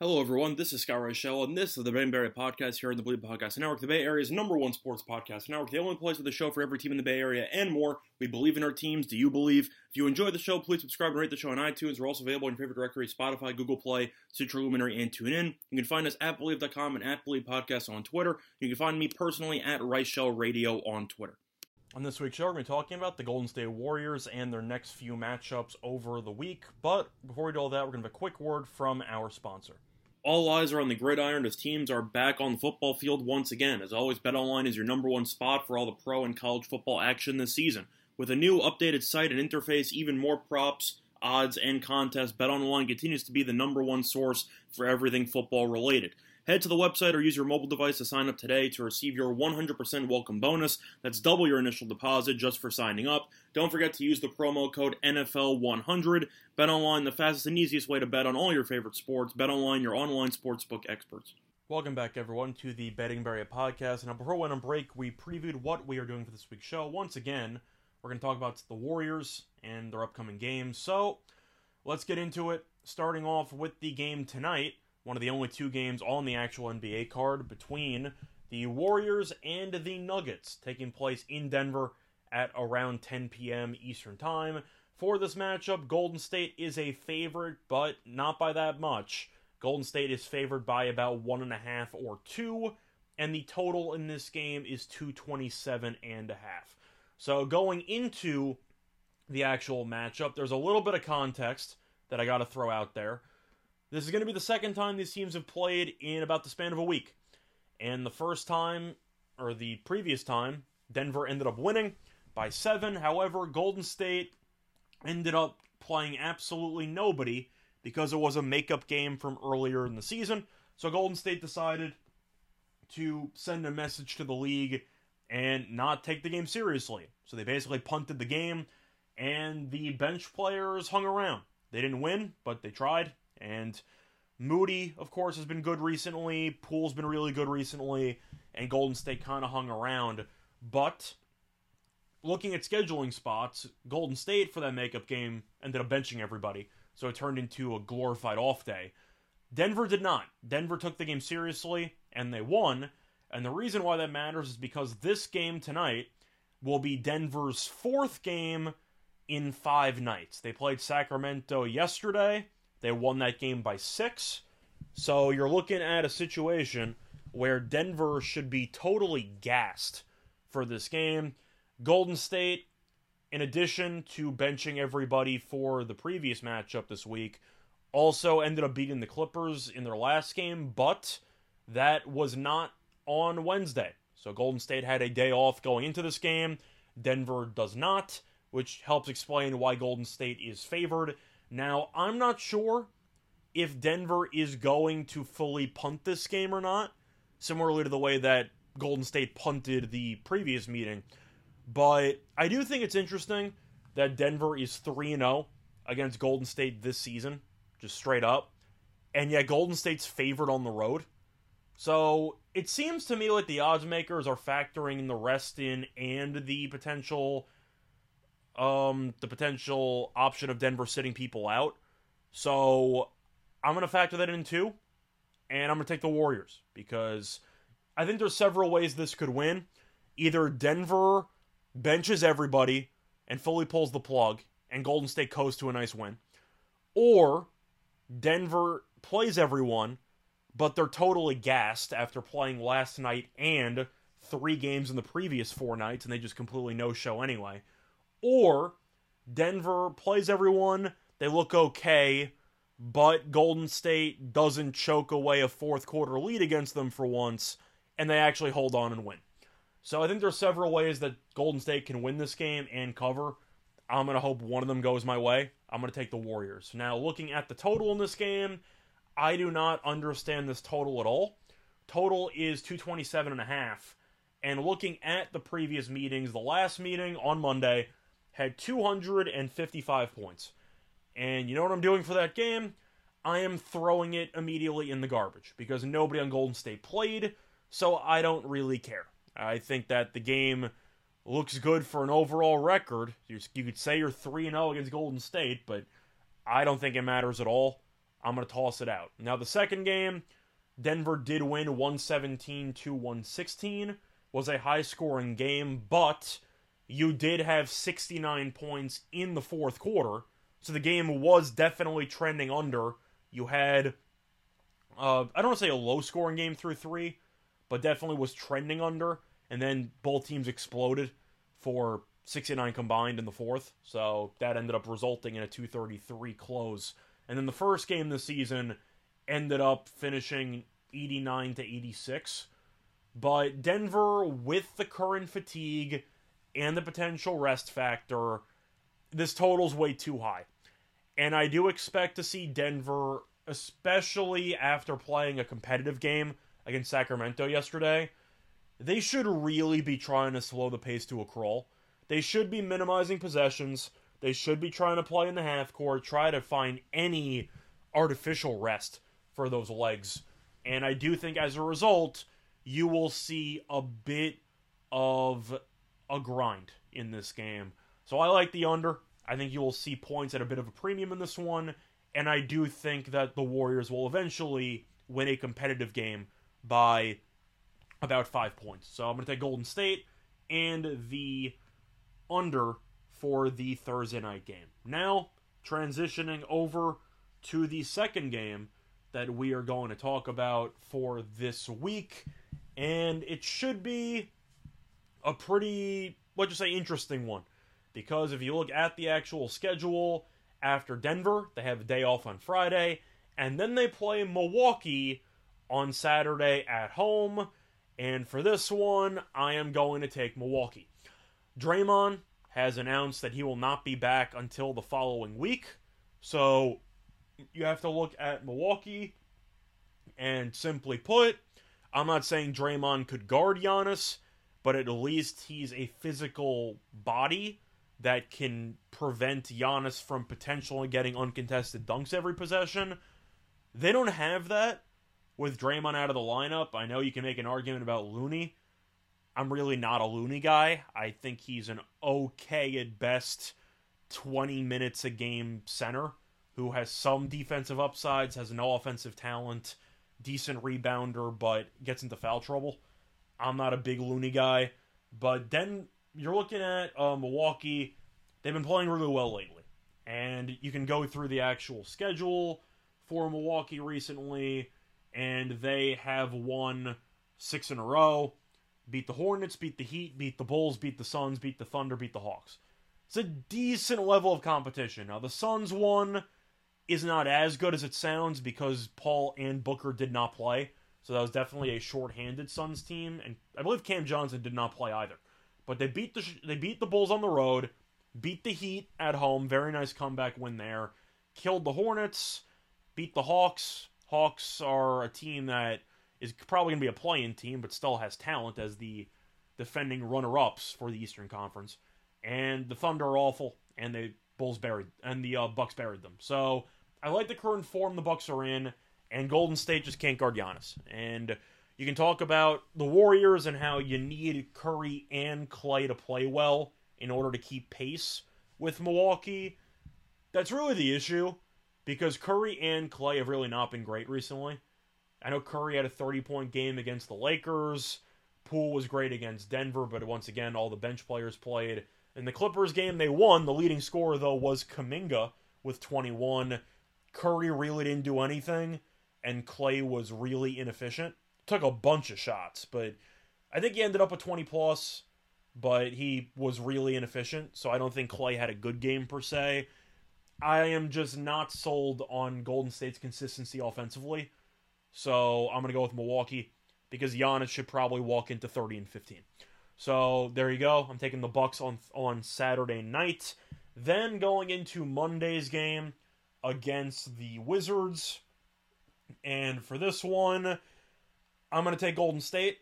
Hello, everyone. This is Scott Reichel, and this is the Ben Barry Podcast here on the Bleav Podcast Network, the Bay Area's number one sports podcast network, the only place with a show for every team in the Bay Area and more. We believe in our teams. Do you believe? If you enjoy the show, please subscribe and rate the show on iTunes. We're also available in your favorite directory Spotify, Google Play, Stitcher Luminary, and TuneIn. You can find us at Bleav.com and at Believe Podcast on Twitter. You can find me personally at Reichel Radio on Twitter. On this week's show, we're going to be talking about the Golden State Warriors and their next few matchups over the week. But before we do all that, we're going to have a quick word from our sponsor. All eyes are on the gridiron as teams are back on the football field once again. As always, BetOnline is your number one spot for all the pro and college football action this season. With a new updated site and interface, even more props, odds, and contests, BetOnline continues to be the number one source for everything football related. Head to the website or use your mobile device to sign up today to receive your 100% welcome bonus. That's double your initial deposit just for signing up. Don't forget to use the promo code NFL100. BetOnline, the fastest and easiest way to bet on all your favorite sports. BetOnline, your online sportsbook experts. Welcome back, everyone, to the Betting Barrier podcast. Now, before we went on break, we previewed what we are doing for this week's show. Once again, we're going to talk about the Warriors and their upcoming games. So, let's get into it. Starting off with the game tonight one of the only two games on the actual NBA card between the Warriors and the Nuggets, taking place in Denver at around 10 p.m. Eastern Time. For this matchup, Golden State is a favorite, but not by that much. Golden State is favored by about one and a half or two, and the total in this game is 227 and a half. So going into the actual matchup, there's a little bit of context that I got to throw out there. This is going to be the second time these teams have played in about the span of a week. And the first time, or the previous time, Denver ended up winning by seven. However, Golden State ended up playing absolutely nobody because it was a makeup game from earlier in the season. So Golden State decided to send a message to the league and not take the game seriously. So they basically punted the game, and the bench players hung around. They didn't win, but they tried, and Moody, of course, has been good recently. Poole's been really good recently, and Golden State kind of hung around. But looking at scheduling spots, Golden State for that makeup game ended up benching everybody, so it turned into a glorified off day. Denver did not. Denver took the game seriously, and they won. And the reason why that matters is because this game tonight will be Denver's fourth game in five nights. They played Sacramento yesterday they won that game by six. So you're looking at a situation where Denver should be totally gassed for this game. Golden State, in addition to benching everybody for the previous matchup this week, also ended up beating the Clippers in their last game, but that was not on Wednesday. So Golden State had a day off going into this game. Denver does not, which helps explain why Golden State is favored. Now, I'm not sure if Denver is going to fully punt this game or not, similarly to the way that Golden State punted the previous meeting. But I do think it's interesting that Denver is 3 0 against Golden State this season, just straight up. And yet Golden State's favored on the road. So it seems to me like the odds makers are factoring the rest in and the potential um, the potential option of Denver sitting people out. So I'm going to factor that in too, and I'm going to take the Warriors because I think there's several ways this could win. Either Denver benches everybody and fully pulls the plug, and Golden State coasts to a nice win, or Denver plays everyone, but they're totally gassed after playing last night and three games in the previous four nights, and they just completely no show anyway or Denver plays everyone, they look okay, but Golden State doesn't choke away a fourth quarter lead against them for once, and they actually hold on and win. So I think there's several ways that Golden State can win this game and cover. I'm going to hope one of them goes my way. I'm going to take the Warriors. Now, looking at the total in this game, I do not understand this total at all. Total is 227 and a half. And looking at the previous meetings, the last meeting on Monday had 255 points. And you know what I'm doing for that game? I am throwing it immediately in the garbage because nobody on Golden State played, so I don't really care. I think that the game looks good for an overall record. You could say you're 3 0 against Golden State, but I don't think it matters at all. I'm going to toss it out. Now, the second game, Denver did win 117 to 116, was a high scoring game, but you did have 69 points in the fourth quarter, so the game was definitely trending under. You had, uh, I don't want to say a low scoring game through three, but definitely was trending under, and then both teams exploded for 69 combined in the fourth, so that ended up resulting in a 233 close. And then the first game this season ended up finishing 89 to 86. But Denver, with the current fatigue and the potential rest factor, this total's way too high. And I do expect to see Denver, especially after playing a competitive game against Sacramento yesterday, they should really be trying to slow the pace to a crawl. They should be minimizing possessions. They should be trying to play in the half court, try to find any artificial rest for those legs. And I do think as a result, you will see a bit of a grind in this game. So I like the under. I think you will see points at a bit of a premium in this one. And I do think that the Warriors will eventually win a competitive game by about five points. So I'm going to take Golden State and the under for the Thursday night game. Now, transitioning over to the second game that we are going to talk about for this week. And it should be a pretty, let's just say, interesting one. Because if you look at the actual schedule, after Denver, they have a day off on Friday, and then they play Milwaukee on Saturday at home. And for this one, I am going to take Milwaukee. Draymond has announced that he will not be back until the following week. So you have to look at Milwaukee and simply put, I'm not saying Draymond could guard Giannis, but at least he's a physical body that can prevent Giannis from potentially getting uncontested dunks every possession. They don't have that with Draymond out of the lineup. I know you can make an argument about Looney. I'm really not a Looney guy. I think he's an okay at best 20 minutes a game center who has some defensive upsides, has no offensive talent, decent rebounder, but gets into foul trouble. I'm not a big Looney guy, but then you're looking at uh, Milwaukee. They've been playing really well lately, and you can go through the actual schedule for Milwaukee recently, and they have won six in a row. Beat the Hornets, beat the Heat, beat the Bulls, beat the Suns, beat the Thunder, beat the Hawks. It's a decent level of competition. Now the Suns won is not as good as it sounds because Paul and Booker did not play. So that was definitely a short-handed Suns team, and I believe Cam Johnson did not play either. But they beat the they beat the Bulls on the road, beat the Heat at home. Very nice comeback win there. Killed the Hornets, beat the Hawks. Hawks are a team that is probably going to be a play-in team, but still has talent as the defending runner-ups for the Eastern Conference. And the Thunder are awful, and the Bulls buried, and the uh, Bucks buried them. So I like the current form the Bucks are in, and Golden State just can't guard Giannis. And you can talk about the Warriors and how you need Curry and Klay to play well in order to keep pace with Milwaukee. That's really the issue because Curry and Klay have really not been great recently. I know Curry had a 30 point game against the Lakers. Poole was great against Denver, but once again, all the bench players played. In the Clippers game, they won. The leading scorer, though, was Kuminga with 21. Curry really didn't do anything, and Klay was really inefficient. Took a bunch of shots, but I think he ended up with 20 plus, but he was really inefficient, so I don't think Klay had a good game per se. I am just not sold on Golden State's consistency offensively. So I'm going to go with Milwaukee because Giannis should probably walk into 30 and 15. So there you go. I'm taking the Bucks on on Saturday night. Then going into Monday's game against the Wizards, And for this one, I'm going to take Golden State.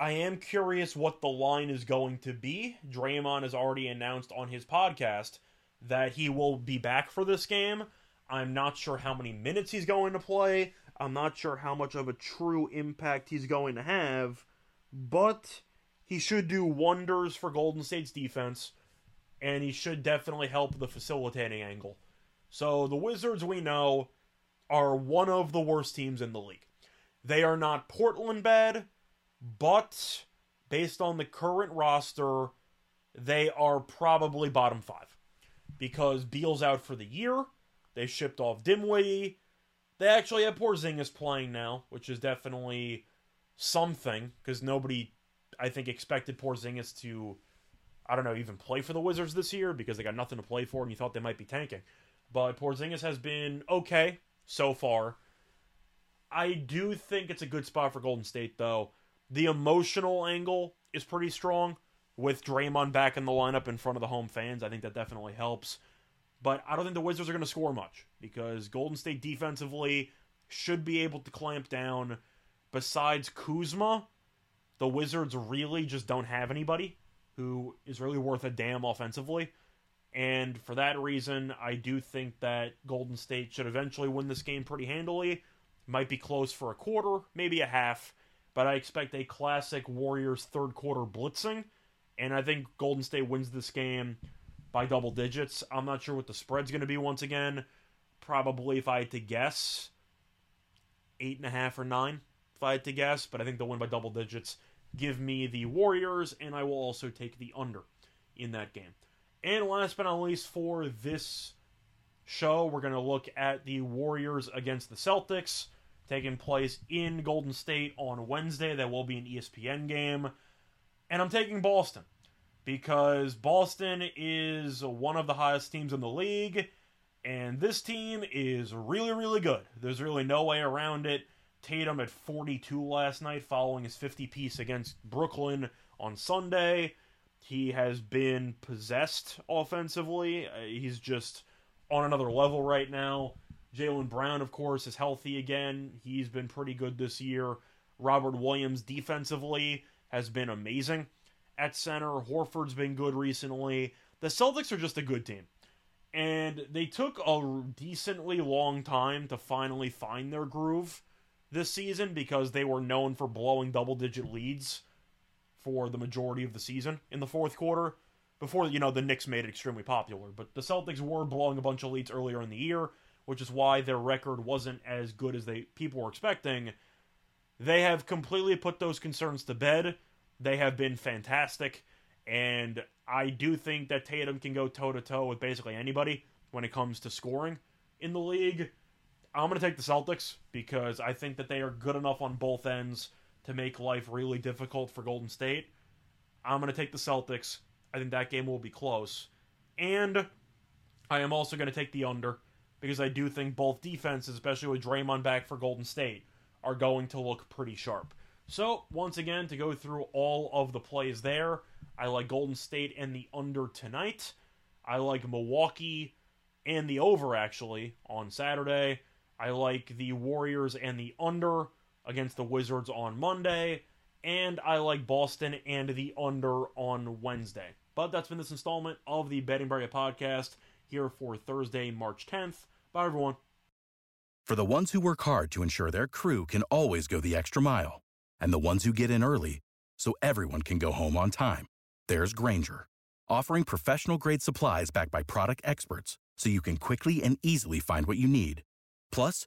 I am curious what the line is going to be. Draymond has already announced on his podcast that he will be back for this game. I'm not sure how many minutes he's going to play. I'm not sure how much of a true impact he's going to have, but he should do wonders for Golden State's defense, and he should definitely help the facilitating angle. So the Wizards, we know, are one of the worst teams in the league. They are not Portland bad, but based on the current roster, they are probably bottom five because Beal's out for the year. They shipped off Dinwiddie. They actually have Porzingis playing now, which is definitely something because nobody, I think, expected Porzingis to, I don't know, even play for the Wizards this year because they got nothing to play for and you thought they might be tanking. But Porzingis has been okay so far. I do think it's a good spot for Golden State, though. The emotional angle is pretty strong with Draymond back in the lineup in front of the home fans. I think that definitely helps. But I don't think the Wizards are going to score much because Golden State defensively should be able to clamp down. Besides Kuzma, the Wizards really just don't have anybody who is really worth a damn offensively. And for that reason, I do think that Golden State should eventually win this game pretty handily. Might be close for a quarter, maybe a half, but I expect a classic Warriors third quarter blitzing, and I think Golden State wins this game by double digits. I'm not sure what the spread's going to be once again. Probably, if I had to guess, eight and a half or nine, if I had to guess, but I think they'll win by double digits. Give me the Warriors, and I will also take the under in that game. And last but not least, for this show, we're going to look at the Warriors against the Celtics taking place in Golden State on Wednesday. That will be an ESPN game. And I'm taking Boston because Boston is one of the highest teams in the league, and this team is really, really good. There's really no way around it. Tatum at 42 last night following his 50 piece against Brooklyn on Sunday. He has been possessed offensively. Uh, he's just on another level right now. Jaylen Brown, of course, is healthy again. He's been pretty good this year. Robert Williams defensively has been amazing at center. Horford's been good recently. The Celtics are just a good team. And they took a decently long time to finally find their groove this season because they were known for blowing double digit leads for the majority of the season in the fourth quarter. Before, you know, the Knicks made it extremely popular. But the Celtics were blowing a bunch of leads earlier in the year which is why their record wasn't as good as they people were expecting. They have completely put those concerns to bed. They have been fantastic, and I do think that Tatum can go toe to toe with basically anybody when it comes to scoring in the league. I'm going to take the Celtics because I think that they are good enough on both ends to make life really difficult for Golden State. I'm going to take the Celtics. I think that game will be close. And I am also going to take the under because I do think both defenses, especially with Draymond back for Golden State, are going to look pretty sharp. So, once again, to go through all of the plays there, I like Golden State and the under tonight. I like Milwaukee and the over, actually, on Saturday. I like the Warriors and the under against the Wizards on Monday. And I like Boston and the under on Wednesday. But that's been this installment of the Betting Barrier podcast here for Thursday, March 10th. Bye, everyone. For the ones who work hard to ensure their crew can always go the extra mile, and the ones who get in early so everyone can go home on time, there's Grainger, offering professional grade supplies backed by product experts so you can quickly and easily find what you need. Plus,